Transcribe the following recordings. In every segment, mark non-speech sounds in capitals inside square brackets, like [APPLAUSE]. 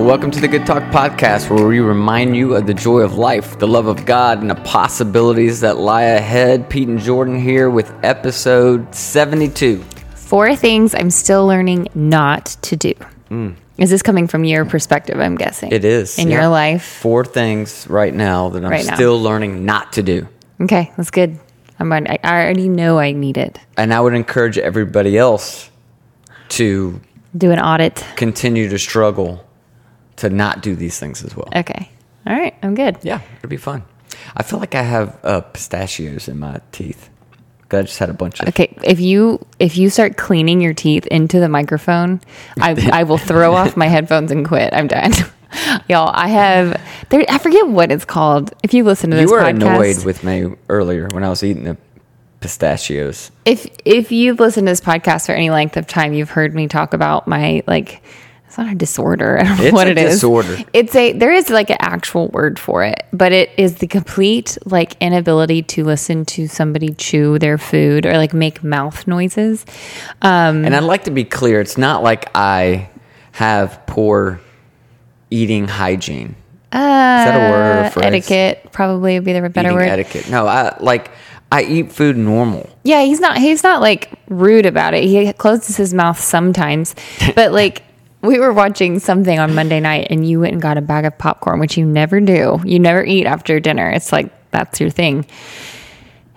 Well, welcome to the Good Talk Podcast, where we remind you of the joy of life, the love of God, and the possibilities that lie ahead. Pete and Jordan here with episode 72. Four things I'm still learning not to do. Is this coming from your perspective? I'm guessing Mm. It is. in yeah. your life. Four things right now that I'm Right still learning not to do. Okay, that's good. I'm. I already know I need it. And I would encourage everybody else to Do an audit. continue to struggle to not do these things as well. Okay. All right. I'm good. Yeah, it'll be fun. I feel like I have uh, pistachios in my teeth. I just had a bunch of. Okay. If you if you start cleaning your teeth into the microphone, I [LAUGHS] I will throw off my headphones and quit. I'm done. [LAUGHS] Y'all, I have there. I forget what it's called. If you listen to this You were podcast, annoyed with me earlier when I was eating the pistachios. if if you've listened to this podcast for any length of time, you've heard me talk about my like it's not a disorder. [LAUGHS] I don't know It's what a it is. disorder. It's a there is like an actual word for it, but it is the complete like inability to listen to somebody chew their food or like make mouth noises. Um, And I'd like to be clear it's not like I have poor eating hygiene. Uh, Is that a word or phrase? etiquette probably would be the better Eating word. etiquette. No, I like I eat food normal. Yeah, he's not he's not like rude about it. He closes his mouth sometimes. [LAUGHS] But like we were watching something on Monday night and you went and got a bag of popcorn, which you never do. You never eat after dinner. It's like that's your thing.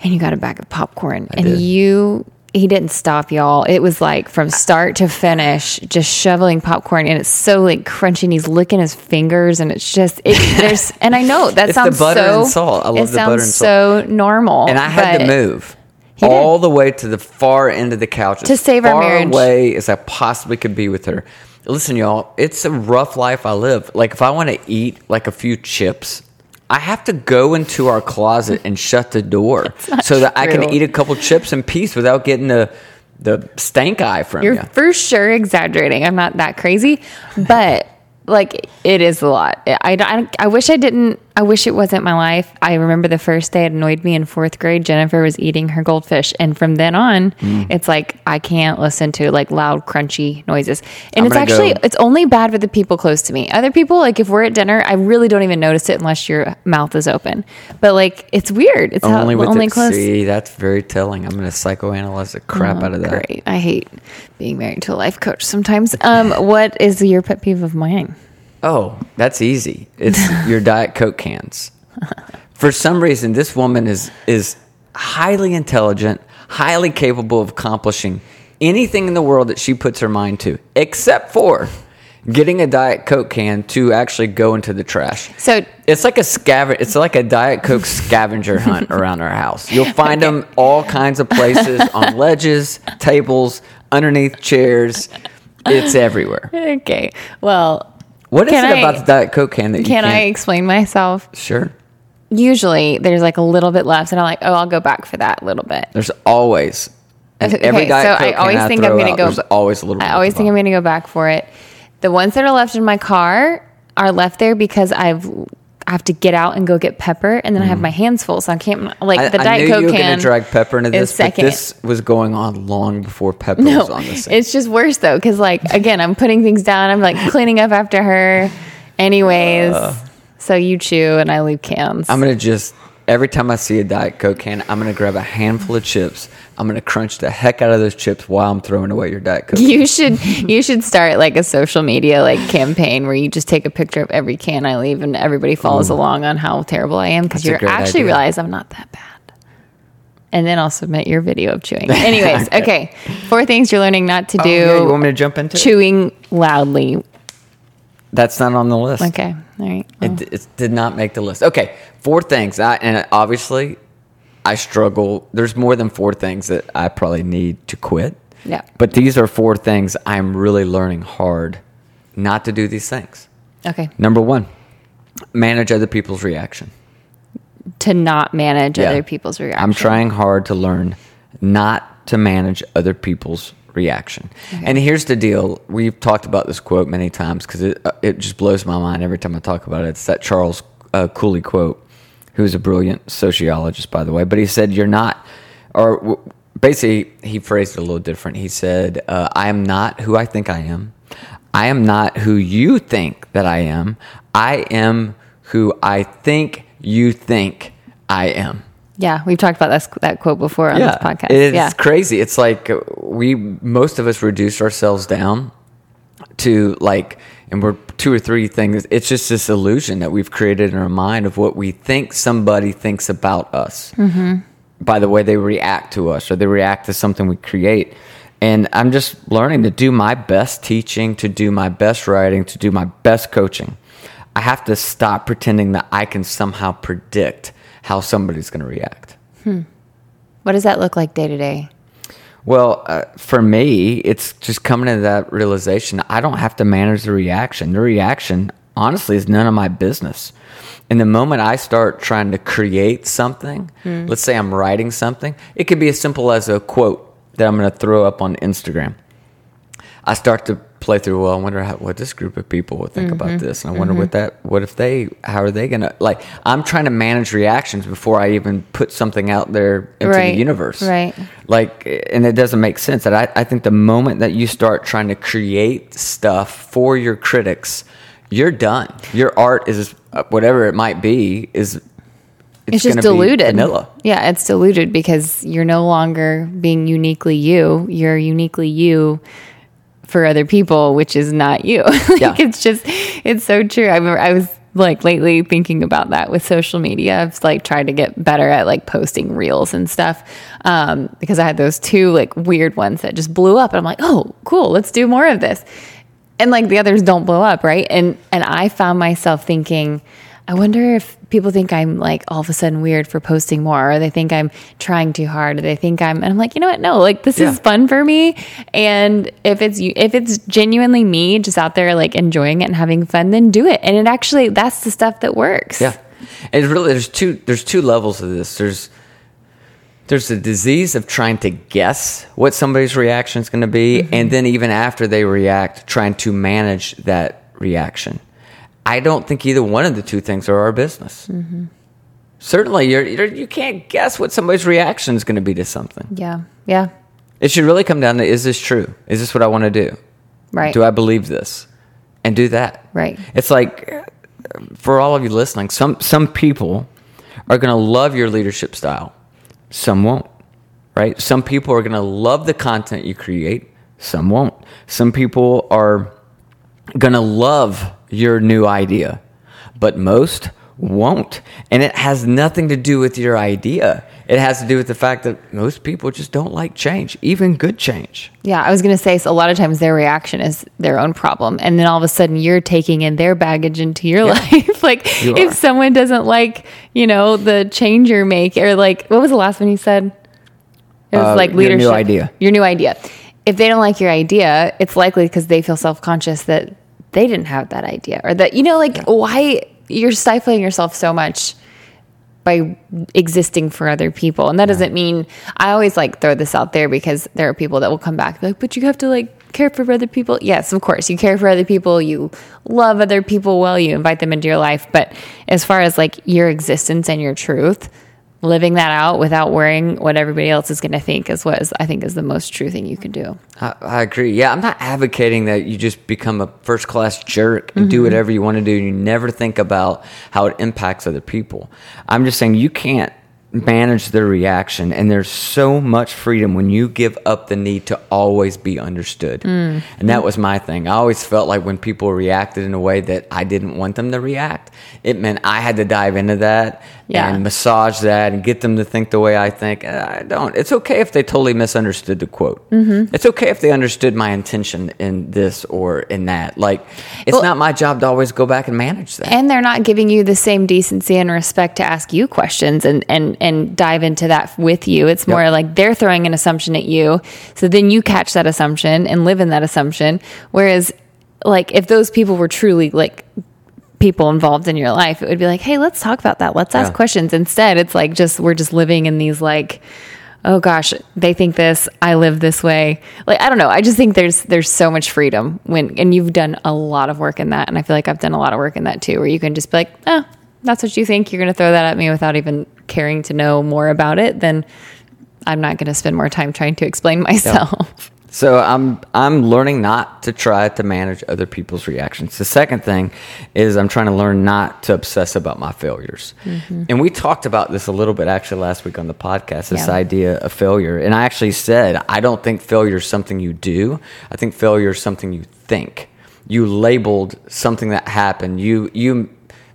And you got a bag of popcorn and did. you he didn't stop y'all. It was like from start to finish, just shoveling popcorn, and it's so like crunchy. And he's licking his fingers, and it's just it, [LAUGHS] there's. And I know that It's the sounds butter so. and salt. I love the butter and salt. so normal, And I had to move He did. all the way to the far end of the couch To save our far marriage. away as I possibly could be with her. Listen, y'all, it's a rough life I live. Like if I want to eat like a few chips, I have to go into our closet and shut the door [LAUGHS] so that I can eat a couple chips in peace without getting the the stank eye from You're you. for sure exaggerating. I'm not that crazy, but like it is a lot. I, I, I wish I didn't. I wish it wasn't my life. I remember the first day it annoyed me in fourth grade. Jennifer was eating her goldfish, and from then on, Mm. it's like I can't listen to like loud, crunchy noises. And I'm it's actually go- it's only bad with the people close to me. Other people, like if we're at dinner, I really don't even notice it unless your mouth is open. But like it's weird. It's Only how, with only it. close. See, that's very telling. I'm going to psychoanalyze the crap out of that. Oh, Great. I hate being married to a life coach sometimes. Um, [LAUGHS] what is your pet peeve of mine? Oh, that's easy. It's [LAUGHS] your Diet Coke cans. For some reason, this woman is is highly intelligent, highly capable of accomplishing anything in the world that she puts her mind to, except for getting a Diet Coke can to actually go into the trash. So It's like a scavenger. It's like a Diet Coke scavenger hunt [LAUGHS] around our house. You'll find them all kinds of places [LAUGHS] on ledges, tables, underneath chairs. It's everywhere. okay. Well, What is Can it I- about the Diet Coke can that you can? I explain myself? Sure. Usually there's like a little bit left and I'm like, oh, I'll go back for that little bit. There's always and Okay, every Diet so I always can think throw I'm gonna out, go- There's always a little. bit I always think I'm going to go back for it. The ones that are left in my car are left there because I've I have to get out and go get pepper, and then I have my hands full, so I can't like Mm. I, the I Diet knew Coke you were can. going to drag pepper into this, but second. this was going on long before pepper No, was on the scene. it's just worse though, because like again, I'm putting things down. I'm like cleaning up after her, anyways. so you chew and I leave cans. I'm gonna just every time I see a Diet Coke can, I'm gonna grab a handful of chips. I'm gonna crunch the heck out of those chips while I'm throwing away your Diet Coke. you should you should start like a social media like campaign where you just take a picture of every can I leave and everybody follows mm. along on how terrible I am because you actually idea. realize I'm not that bad. And then I'll submit your video of chewing. [LAUGHS] Anyways, okay. Four things you're learning not to Oh, do. yeah, you want me to jump into it? chewing loudly. That's not on the list. Okay. All right. It, it did not make the list. Okay, four things. I, and obviously, I struggle. There's more than four things that I probably need to quit. Yeah. But these are four things I'm really learning hard not to do these things. Okay. Number one, manage other people's reaction. To not manage Yeah. other people's reaction. I'm trying hard to learn not to manage other people's reaction. And here's the deal. We've talked about this quote many times because it, uh, it just blows my mind every time I talk about it. It's that Charles uh, Cooley quote, who's a brilliant sociologist, by the way. But he said, You're not, or w- basically, he phrased it a little different. He said, uh, I am not who I think I am. I am not who you think that I am. I am who I think you think I am. Yeah, we've talked about this, that quote before on this podcast. It's yeah. crazy. It's like we most of us reduce ourselves down to like and we're two or three things it's just this illusion that we've created in our mind of what we think somebody thinks about us. Mm-hmm. by the way they react to us or they react to something we create. And i'm just learning to do my best teaching to do my best writing to do my best coaching. I have to stop pretending that i can somehow predict how somebody's going to react What does that look like day to day? Well, uh, for me, it's just coming to that realization. I don't have to manage the reaction. The reaction, honestly, is none of my business. And the moment I start trying to create something, let's say I'm writing something, it could be as simple as a quote that I'm going to throw up on Instagram. I start to play through. Well, I wonder how, what this group of people would think about mm-hmm. this, and I wonder what mm-hmm. that. What if they? How are they gonna like? I'm trying to manage reactions before I even put something out there into Right, the universe. right. Like, and it doesn't make sense. That I, I think the moment that you start trying to create stuff for your critics, you're done. Your art is whatever it might be is. It's, just diluted. Vanilla. Yeah, it's diluted because you're no longer being uniquely you. You're uniquely you for other people, which is not you. [LAUGHS] like, Yeah. It's just, it's so true. I remember I was like lately thinking about that with social media. I've like tried to get better at like posting reels and stuff um, because I had those two like weird ones that just blew up. And I'm like, oh, cool, let's do more of this. And like the others don't blow up, right? And and I found myself thinking, I wonder if people think I'm like all of a sudden weird for posting more, or they think I'm trying too hard, or they think I'm. And I'm like, you know what? No, like this Yeah. is fun for me. And if it's you, if it's genuinely me, just out there like enjoying it and having fun, then do it. And it actually, that's the stuff that works. Yeah, and really, there's two. There's two levels of this. There's there's the disease of trying to guess what somebody's reaction is going to be, mm-hmm. and then even after they react, trying to manage that reaction. I don't think either one of the two things are our business. Mm-hmm. Certainly, you're, you're you can't guess what somebody's reaction is going to be to something. Yeah. Yeah. It should really come down to: Is this true? Is this what I want to do? Right. Do I believe this? And do that. Right. It's like for all of you listening, some some people are going to love your leadership style. Some won't. Right? Some people are going to love the content you create. Some won't. Some people are going to love your new idea, but most won't. And it has nothing to do with your idea. It has to do with the fact that most people just don't like change, even good change. Yeah, I was going to say, so a lot of times their reaction is their own problem. And then all of a sudden you're taking in their baggage into your life. [LAUGHS] like You if someone doesn't like, you know, the change you're making, or like, what was the last one you said? It was Uh, like your new leadership. idea. Your new idea. If they don't like your idea, it's likely because they feel self conscious that they didn't have that idea or that, you know, like why you're stifling yourself so much by existing for other people. And that doesn't mean I always like throw this out there because there are people that will come back like, but you have to like care for other people. Yes, of course, you care for other people, you love other people well, you invite them into your life. But as far as like your existence and your truth, living that out without worrying what everybody else is going to think is what is, I think is the most true thing you can do. I, I agree. Yeah, I'm not advocating that you just become a first class jerk and do mm-hmm. whatever you want to do and you never think about how it impacts other people. I'm just saying you can't manage their reaction and there's so much freedom when you give up the need to always be understood. And that was my thing. I always felt like when people reacted in a way that I didn't want them to react, it meant I had to dive into that Yeah. and massage that and get them to think the way I think. Uh, I don't. It's okay if they totally misunderstood the quote. Mm-hmm. It's okay if they understood my intention in this or in that. Like, it's Well- not my job to always go back and manage that. And they're not giving you the same decency and respect to ask you questions and, and, and dive into that with you. It's more Yep. like they're throwing an assumption at you. So then you catch that assumption and live in that assumption. Whereas, like, if those people were truly like people involved in your life, it would be like, hey, let's talk about that. Let's ask Yeah. questions. Instead, it's like just, we're just living in these like, oh gosh, they think this, I live this way. Like I don't know. I just think there's there's so much freedom when and you've done a lot of work in that and I feel like I've done a lot of work in that too where you can just be like, "Oh, that's what you think. You're going to throw that at me without even caring to know more about it." Then I'm not going to spend more time trying to explain myself. So I'm I'm learning not to try to manage other people's reactions. The second thing is I'm trying to learn not to obsess about my failures. Mm-hmm. And we talked about this a little bit actually last week on the podcast. This Yeah. idea of failure, and I actually said I don't think failure is something you do. I think failure is something you think. You labeled something that happened. You you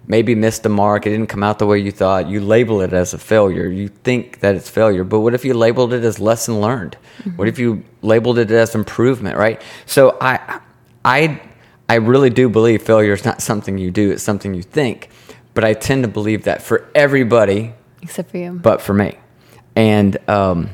maybe missed the mark. It didn't come out the way you thought. You label it as a failure. You think that it's failure. But what if you labeled it as lesson learned? What if you labeled it as improvement, right? So I I I really do believe failure is not something you do, it's something you think. But I tend to believe that for everybody Except for you. but for me. And um,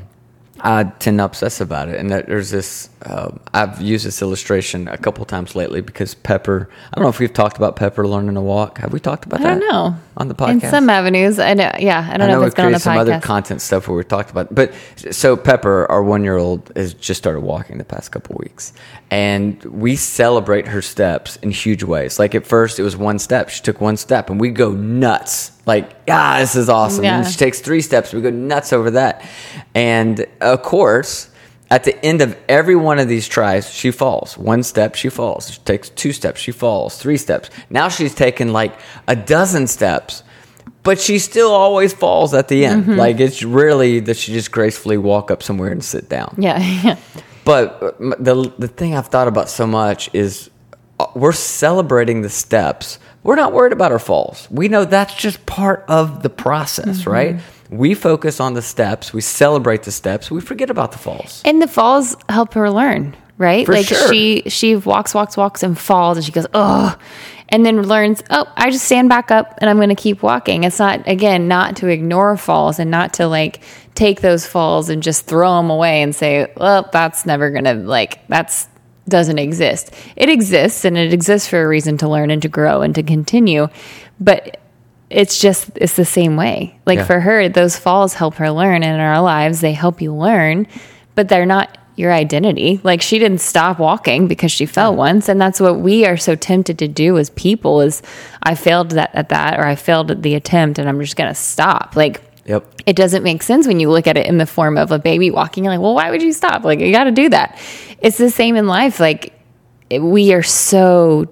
I tend to obsess about it. And that there's this, uh, I've used this illustration a couple times lately because Pepper, I don't know if we've talked about Pepper learning to walk. Have we talked about I that? I don't know. On the podcast. In some avenues, I know. Yeah, I don't know if we've it's been on the created some other content stuff where we talked about, but so Pepper, our one-year-old, has just started walking the past couple weeks, and we celebrate her steps in huge ways. Like at first, it was one step; she took one step, and we go nuts. Like, ah, this is awesome. Yeah. And she takes three steps, we go nuts over that, and of course. At the end of every one of these tries, she falls. One step, she falls. She takes two steps, she falls. Three steps. Now she's taken like a dozen steps but she still always falls at the end. Mm-hmm. Like it's rarely that she just gracefully walk up somewhere and sit down. Yeah, [LAUGHS] yeah. But uh, the the thing I've thought about so much is we're celebrating the steps. We're not worried about our falls. We know that's just part of the process, Mm-hmm. right? We focus on the steps. We celebrate the steps. We forget about the falls. And the falls help her learn, right? For like sure. she she walks, walks, walks, and falls, and she goes, oh, and then learns, oh, I just stand back up and I'm going to keep walking. It's not again not to ignore falls and not to like take those falls and just throw them away and say, well, that's never going to like that's doesn't exist. It exists and it exists for a reason to learn and to grow and to continue, but it's just it's the same way. Like Yeah. for her, those falls help her learn and in our lives they help you learn, but they're not your identity. Like she didn't stop walking because she fell once and that's what we are so tempted to do as people is I failed that at that or I failed at the attempt and I'm just going to stop. Like Yep. it doesn't make sense when you look at it in the form of a baby walking. You're like, well, why would you stop? Like, you got to do that. It's the same in life. Like, we are so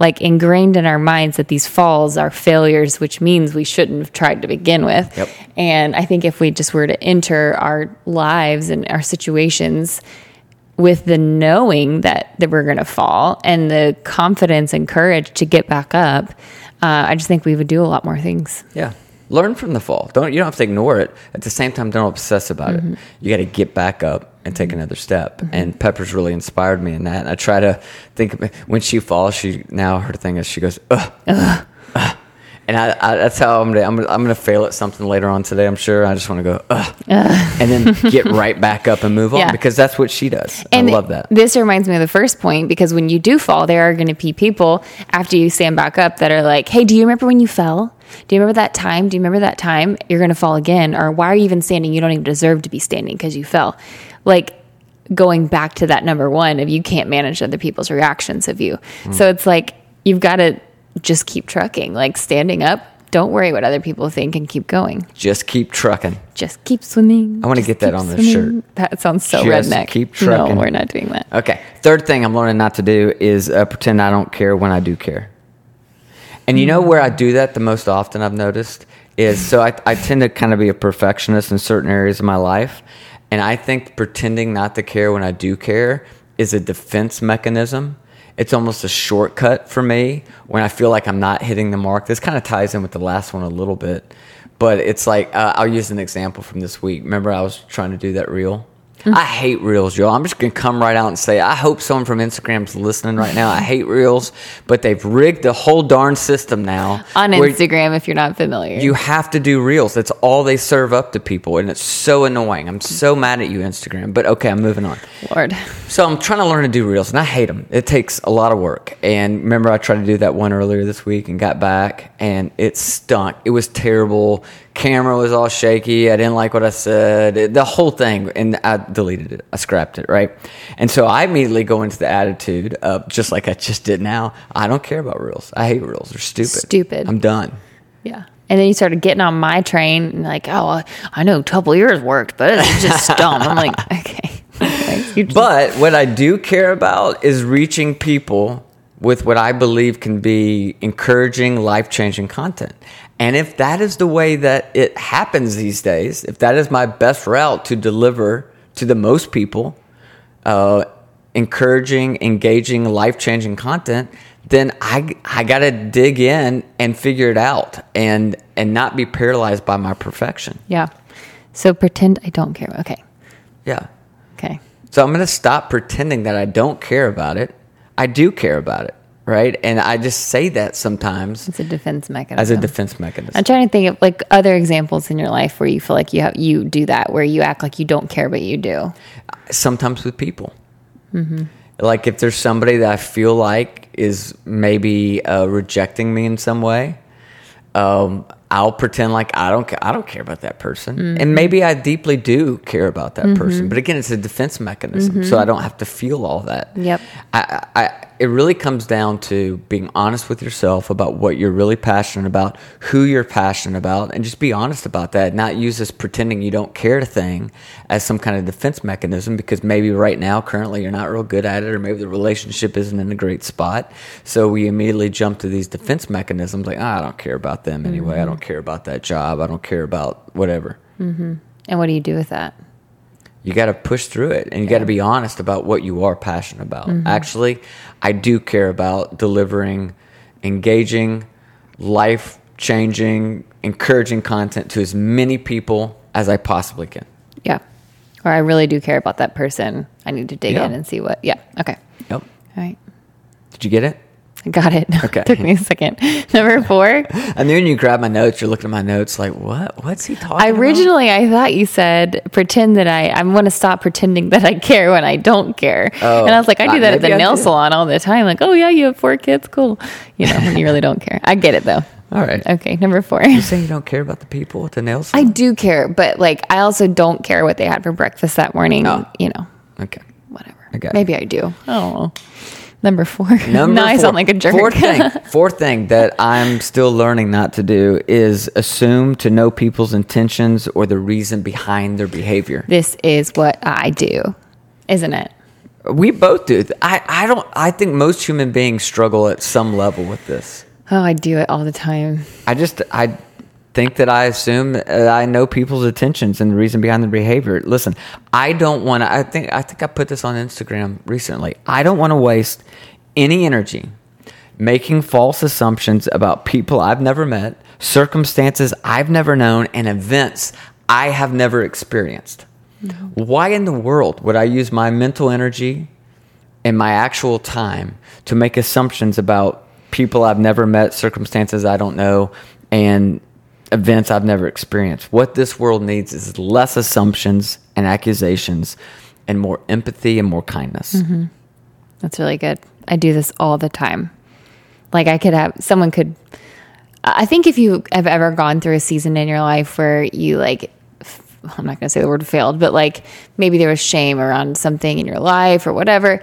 like ingrained in our minds that these falls are failures, which means we shouldn't have tried to begin with. Yep. And I think if we just were to enter our lives and our situations with the knowing that, that we're going to fall and the confidence and courage to get back up, uh, I just think we would do a lot more things. Yeah. Learn from the fall. Don't you don't have to ignore it. At the same time, don't obsess about Mm-hmm. it. You got to get back up and take another step. And Pepper's really inspired me in that. And I try to think when she falls, she now her thing is she goes ugh, ugh. and I, I, that's how I'm gonna, I'm gonna I'm gonna fail at something later on today. I'm sure. I just want to go ugh, and then [LAUGHS] get right back up and move on Yeah. because that's what she does. And I love that. This reminds me of the first point because when you do fall, there are going to be people after you stand back up that are like, "Hey, do you remember when you fell? Do you remember that time? Do you remember that time? You're going to fall again, or why are you even standing? You don't even deserve to be standing because you fell." Like going back to that number one of you can't manage other people's reactions of you. Hmm. So it's like you've got to just keep trucking, like standing up. Don't worry what other people think and keep going. Just keep trucking. Just keep swimming. I wanna get that on the swimming. That sounds so Just redneck. keep trucking. No, we're not doing that. Okay. Third thing I'm learning not to do is uh, pretend I don't care when I do care. And you know where I do that the most often, I've noticed, is so I, I tend to kind of be a perfectionist in certain areas of my life. And I think pretending not to care when I do care is a defense mechanism. It's almost a shortcut for me when I feel like I'm not hitting the mark. This kind of ties in with the last one a little bit. But it's like, uh, I'll use an example from this week. Remember, I was trying to do that reel? I hate reels, y'all. I'm just gonna come right out and say I hope someone from Instagram's listening right now. I hate reels, but they've rigged the whole darn system now. on Instagram if you're not familiar. You have to do reels. That's all they serve up to people, and it's so annoying. I'm so mad at you, Instagram. But okay, I'm moving on. Lord. So I'm trying to learn to do reels, and I hate them. It takes a lot of work. And remember, I tried to do that one earlier this week and got back, and it stunk. It was terrible. Camera was all shaky. I didn't like what I said. The whole thing, and I deleted it. I scrapped it, right? And so I immediately go into the attitude of just like I just did now. I don't care about rules. I hate rules. They're stupid. Stupid. I'm done. Yeah. And then you started getting on my train and like, oh, I know a couple years worked, but it's just [LAUGHS] dumb. I'm like, okay. just- But what I do care about is reaching people with what I believe can be encouraging, life changing content. And if that is the way that it happens these days, if that is my best route to deliver to the most people, uh, encouraging, engaging, life changing content, then I, I got to dig in and figure it out and, and not be paralyzed by my perfection. yeah. So pretend I don't care. Okay. Yeah. Okay. So I'm going to stop pretending that I don't care about it. I do care about it, right? And I just say that sometimes It's a defense mechanism. as a defense mechanism. I'm trying to think of like other examples in your life where you feel like you have you do that, where you act like you don't care, but you do. sometimes with people. Like if there's somebody that I feel like is maybe uh, rejecting me in some way, um, I'll pretend like I don't I don't care about that person, and mm-hmm. maybe I deeply do care about that mm-hmm. person. But again, it's a defense mechanism, so mm-hmm. I don't have to feel all that. Yep. I, I, it really comes down to being honest with yourself about what you're really passionate about, who you're passionate about, and just be honest about that. Not use this pretending you don't care thing as some kind of defense mechanism because maybe right now, currently, you're not real good at it, or maybe the relationship isn't in a great spot. So we immediately jump to these defense mechanisms like, "Ah, I don't care about them anyway. I don't care about that job. I don't care about whatever. Mm-hmm. And what do you do with that? You got to push through it and you got to be honest about what you are passionate about. Mm-hmm. Actually, I do care about delivering engaging, life changing, encouraging content to as many people as I possibly can. Yeah. Or I really do care about that person. I need to dig Yeah. in and see what. Yeah. Okay. Yep. All right. Did you get it? I got it. [LAUGHS] Okay. Took me a second. [LAUGHS] Number four. [LAUGHS] And then when you grab my notes, you're looking at my notes like, what? What's he talking I about? originally I thought you said pretend that I I want to stop pretending that I care when I don't care. Oh, and I was like, I do uh, that at the I nail do. salon all the time. Like, oh yeah, you have four kids, cool. You know, when you really don't care. I get it though. All right. Okay, number four. You saying you don't care about the people at the nail salon? I do care, but like I also don't care what they had for breakfast that morning. Oh. You know, okay. whatever. I it. Maybe I do. I know. Number four. [LAUGHS] Number now I four- sound like a jerk. Fourth thing, [LAUGHS] fourth thing that I'm still learning not to do is assume to know people's intentions or the reason behind their behavior. this is what I do, isn't it? We both do. I, I don't. I think most human beings struggle at some level with this. Oh, I do it all the time. I just I think that I assume that I know people's intentions and the reason behind their behavior. Listen, I don't want to. I think I think I put this on Instagram recently. I don't want to waste any energy making false assumptions about people I've never met, circumstances I've never known, and events I have never experienced. Mm-hmm. Why in the world would I use my mental energy and my actual time to make assumptions about people I've never met, circumstances I don't know, and events I've never experienced. What this world needs is less assumptions and accusations and more empathy and more kindness. Mm-hmm. That's really good. I do this all the time. Like I could have someone could I think if you have ever gone through a season in your life where you like I'm not going to say the word failed, but like maybe there was shame around something in your life or whatever,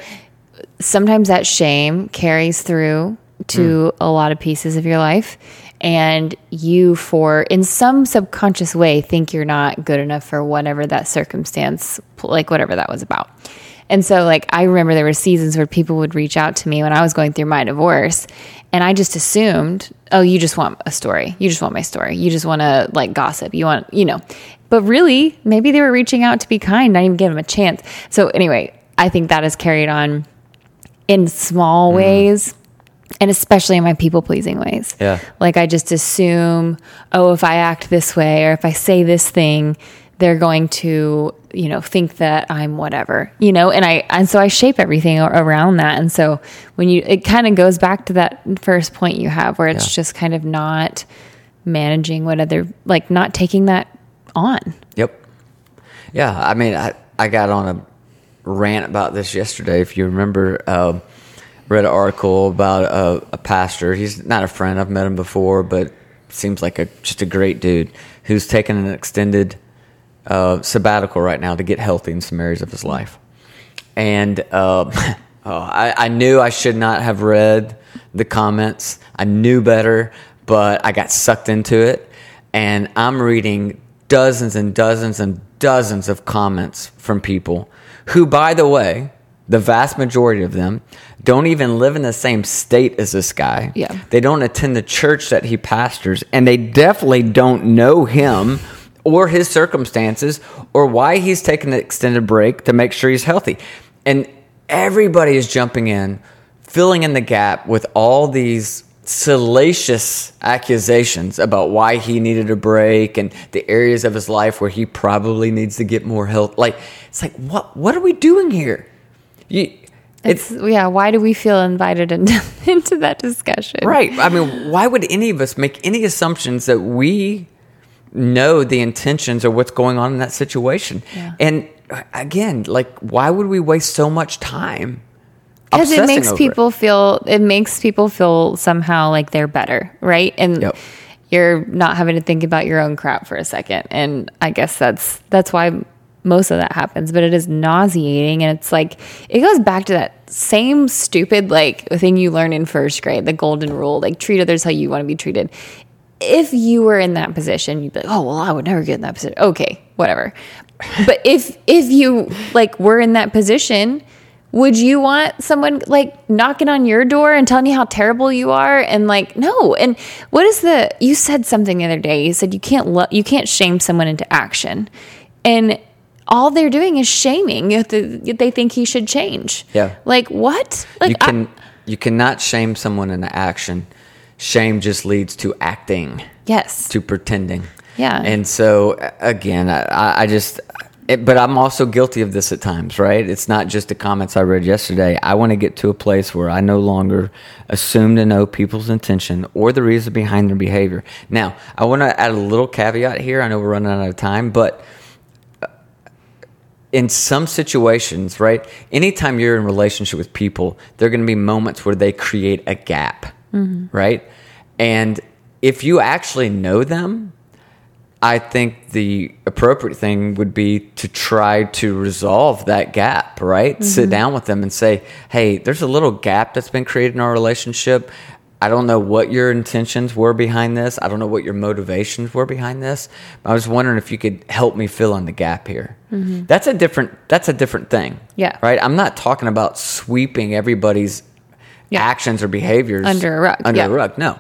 sometimes that shame carries through to mm. a lot of pieces of your life and you for in some subconscious way think you're not good enough for whatever that circumstance like whatever that was about. And so like i remember there were seasons where people would reach out to me when i was going through my divorce and i just assumed oh you just want a story. You just want my story. You just want to like gossip. You want you know. But really maybe they were reaching out to be kind not even give them a chance. So anyway i think that is carried on in small mm. ways and especially in my people pleasing ways. Yeah. Like I just assume, oh, if I act this way or if I say this thing, they're going to, you know, think that I'm whatever, you know, and I, and so I shape everything around that. And so when you, it kind of goes back to that first point you have where it's Yeah. just kind of not managing what other, like not taking that on. Yep. Yeah, I mean, I, I got on a rant about this yesterday. If you remember, um, read an article about a, a pastor. He's not a friend. I've met him before, but seems like a just a great dude who's taken an extended uh, sabbatical right now to get healthy in some areas of his life. And um, [LAUGHS] oh, I, I knew I should not have read the comments. I knew better, but I got sucked into it. And I'm reading dozens and dozens and dozens of comments from people who, by the way, the vast majority of them don't even live in the same state as this guy. Yeah. They don't attend the church that he pastors, and they definitely don't know him or his circumstances or why he's taking an extended break to make sure he's healthy. And everybody is jumping in, filling in the gap with all these salacious accusations about why he needed a break and the areas of his life where he probably needs to get more help. Like it's like what what are we doing here? You, It's, yeah. Why do we feel invited into, [LAUGHS] into that discussion? Right. I mean, why would any of us make any assumptions that we know the intentions or what's going on in that situation? Yeah. And uh, again, like, why would we waste so much time? because it makes people feel it makes people feel somehow like they're better right and Yep. you're not having to think about your own crap for a second and i guess that's that's why most of that happens but it is nauseating. And it's like it goes back to that same stupid like thing you learn in first grade the golden rule like treat others how you want to be treated. If you were in that position you'd be like oh well i would never get in that position okay whatever. But if if you like were in that position would you want someone like knocking on your door and telling you how terrible you are? And like no. And what is the you said something the other day you said you can't lo- you can't shame someone into action. And all they're doing is shaming if the, if they think he should change Yeah. like what like you I- can you cannot shame someone into action. Shame just leads to acting, yes to pretending. Yeah. And so again, I- I, I just. It, but I'm also guilty of this at times, right? It's not just the comments I read yesterday. I want to get to a place where I no longer assume to know people's intention or the reason behind their behavior. Now, I want to add a little caveat here. I know we're running out of time, but in some situations, right? Anytime you're in relationship with people, there are going to be moments where they create a gap, mm-hmm. right? And if you actually know them, I think the appropriate thing would be to try to resolve that gap, right? Sit mm-hmm. down with them and say, "Hey, there's a little gap that's been created in our relationship. I don't know what your intentions were behind this. I don't know what your motivations were behind this. I was wondering if you could help me fill in the gap here." Mm-hmm. That's a different that's a different thing. Yeah. Right? I'm not talking about sweeping everybody's Yeah. actions or behaviors Under a rug, Under yeah. a rug. No.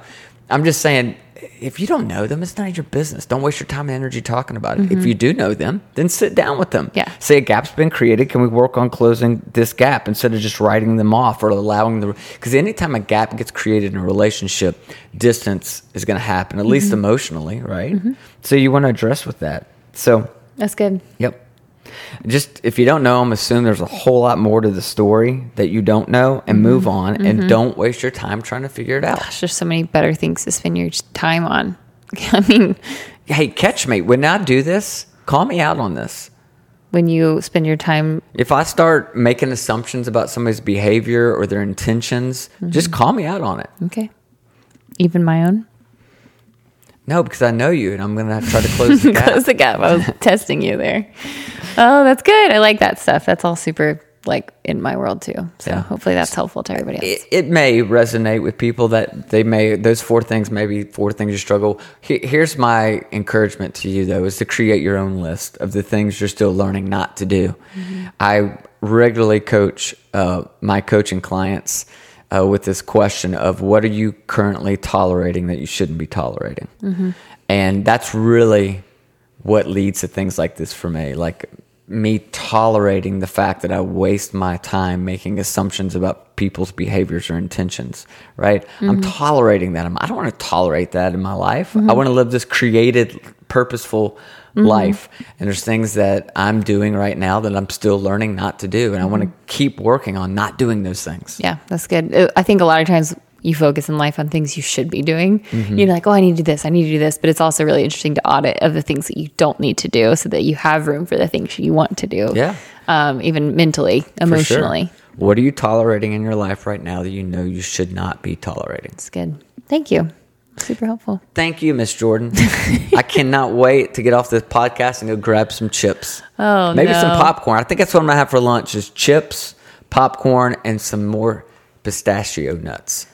I'm just saying if you don't know them, it's none of your business. Don't waste your time and energy talking about it. If you do know them, then sit down with them. Mm-hmm. Yeah. Say a gap's been created. Can we work on closing this gap instead of just writing them off or allowing the because anytime a gap gets created in a relationship, distance is going to happen, at Mm-hmm. least emotionally, right? So you want to address with that. So that's good Yep. Just if you don't know them, assume there's a whole lot more to the story that you don't know and mm-hmm. move on and mm-hmm. don't waste your time trying to figure it out. gosh there's so many better things to spend your time on [LAUGHS] i mean Hey, catch me. When I do this, call me out on this. when you spend your time If I start making assumptions about somebody's behavior or their intentions, just mm-hmm. call me out on it. okay even my own No, because I know you and I'm going to try to [LAUGHS] close the gap. Close the gap. I was [LAUGHS] testing you there. Oh, that's good. I like that stuff. That's all super like in my world too. So Yeah. hopefully that's helpful to everybody else. it, it may resonate with people that they may those four things maybe four things you struggle here's my encouragement to you though is to create your own list of the things you're still learning not to do i regularly coach uh, my coaching clients uh, with this question of what are you currently tolerating that you shouldn't be tolerating mm-hmm. and that's really what leads to things like this for me like me tolerating the fact that I waste my time making assumptions about people's behaviors or intentions, right? I'm mm-hmm. tolerating that. I'm, I don't want to tolerate that in my life. I mm-hmm. want to live this created, purposeful life. And there's things that I'm doing right now that I'm still learning not to do. And I want to keep working on not doing those things. Yeah, that's good. Uh, I think a lot of times you focus in life on things you should be doing. Mm-hmm. You're like, oh, I need to do this, I need to do this. But it's also really interesting to audit of the things that you don't need to do so that you have room for the things you want to do. Yeah. Um, even mentally, sure. emotionally. What are you tolerating in your life right now that you know you should not be tolerating? It's good. Thank you. Super helpful. Thank you, Miss Jordan. [LAUGHS] I cannot wait to get off this podcast and go grab some chips. Oh, maybe some popcorn. I think that's what I'm gonna have for lunch: is chips, popcorn, and some more pistachio nuts.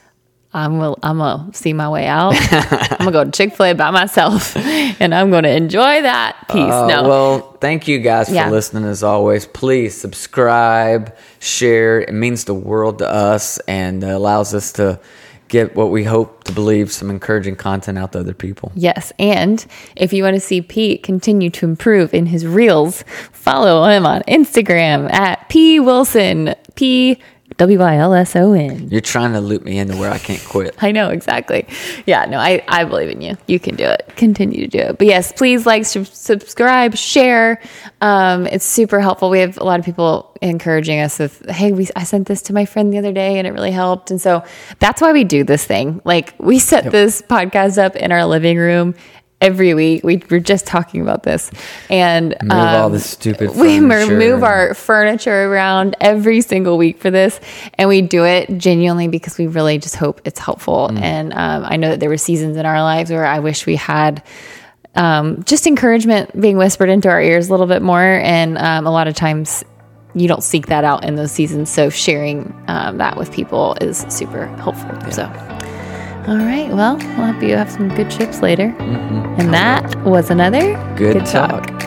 I'm gonna, I'm gonna see my way out. I'm gonna go to Chick Fil A by myself, [LAUGHS] and I'm gonna enjoy that piece. Uh, no, Well, thank you guys for Yeah. listening as always. Please subscribe, share. It means the world to us and allows us to get what we hope to believe some encouraging content out to other people. Yes, and if you want to see Pete continue to improve in his reels, follow him on Instagram at P Wilson P W I L S O N. You're trying to loop me into where I can't quit. I know exactly. Yeah, no, I, I believe in you. You can do it. Continue to do it. But yes, please like, sub- subscribe, share. Um, it's super helpful. We have a lot of people encouraging us with, hey, we I sent this to my friend the other day and it really helped. And so that's why we do this thing. Like we set this podcast up in our living room every week. We were just talking about this, and Move all um, the stupid we [LAUGHS] furniture move our furniture around every single week for this, and we do it genuinely because we really just hope it's helpful. Mm. And um, I know that there were seasons in our lives where I wish we had. Um, just encouragement being whispered into our ears a little bit more, and um, a lot of times you don't seek that out in those seasons. So sharing um, that with people is super helpful. So, all right, well, I hope you have some good chips later. And that was another Good talk.